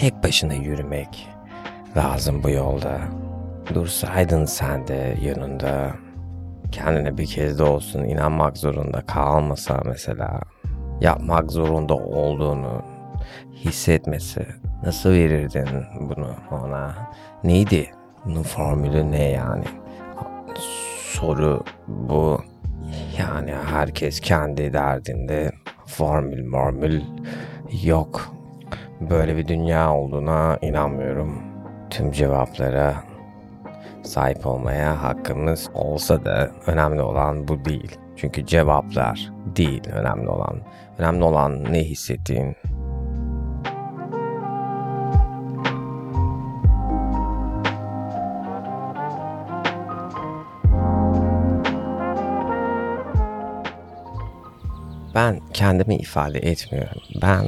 tek başına yürümek lazım bu yolda. Dursaydın sen de yanında kendine bir kez de olsun inanmak zorunda kalmasa mesela yapmak zorunda olduğunu hissetmesi nasıl verirdin bunu ona? Neydi? Bunun formülü ne yani? Soru bu. Yani herkes kendi derdinde formül formül yok. Böyle bir dünya olduğuna inanmıyorum. Tüm cevaplara sahip olmaya hakkımız olsa da önemli olan bu değil. Çünkü cevaplar değil önemli olan. Önemli olan ne hissettiğin. Ben kendimi ifade etmiyorum. Ben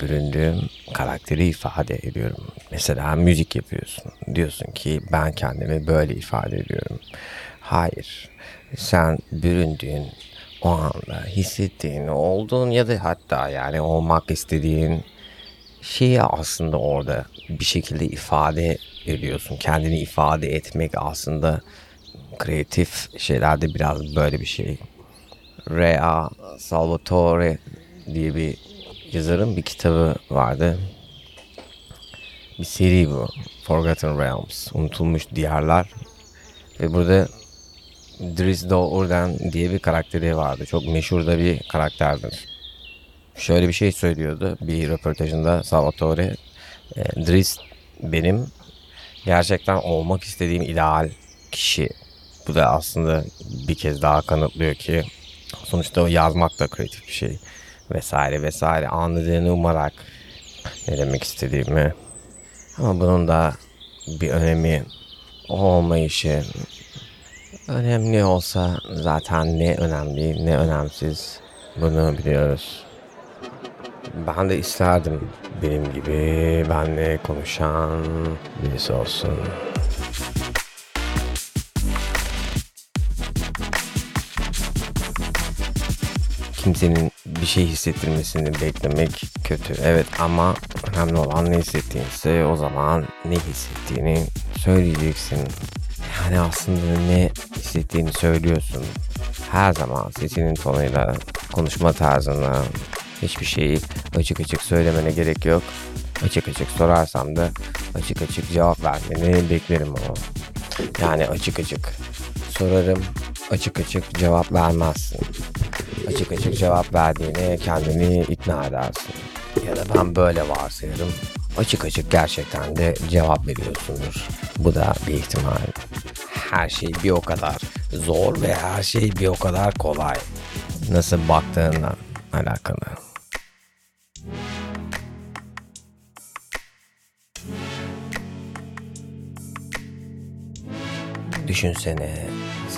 büründüğüm karakteri ifade ediyorum. Mesela müzik yapıyorsun. Diyorsun ki ben kendimi böyle ifade ediyorum. Hayır. Sen büründüğün o anda hissettiğin, olduğun ya da hatta yani olmak istediğin şeyi aslında orada bir şekilde ifade ediyorsun. Kendini ifade etmek aslında kreatif şeylerde biraz böyle bir şey. Rea Salvatore diye bir yazarın bir kitabı vardı. Bir seri bu. Forgotten Realms. Unutulmuş Diyarlar. Ve burada Dries Do'Urden diye bir karakteri vardı. Çok meşhur da bir karakterdir. Şöyle bir şey söylüyordu bir röportajında Salvatore. E, benim gerçekten olmak istediğim ideal kişi. Bu da aslında bir kez daha kanıtlıyor ki sonuçta yazmak da kreatif bir şey vesaire vesaire anladığını umarak ne demek istediğimi ama bunun da bir önemi olmayışı önemli olsa zaten ne önemli ne önemsiz bunu biliyoruz. Ben de isterdim benim gibi benle konuşan birisi olsun. Kimsenin bir şey hissettirmesini beklemek kötü. Evet ama önemli olan ne hissettiğinse o zaman ne hissettiğini söyleyeceksin. Yani aslında ne hissettiğini söylüyorsun. Her zaman sesinin tonuyla, konuşma tarzına hiçbir şeyi açık açık söylemene gerek yok. Açık açık sorarsam da açık açık cevap vermeni beklerim ama. Yani açık açık sorarım, açık açık cevap vermezsin açık açık cevap verdiğine kendini ikna edersin. Ya da ben böyle varsayarım. Açık açık gerçekten de cevap veriyorsundur. Bu da bir ihtimal. Her şey bir o kadar zor ve her şey bir o kadar kolay. Nasıl baktığından alakalı. Düşünsene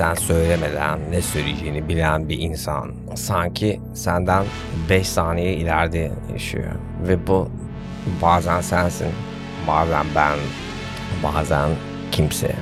sen söylemeden ne söyleyeceğini bilen bir insan sanki senden 5 saniye ileride yaşıyor. Ve bu bazen sensin, bazen ben, bazen kimse.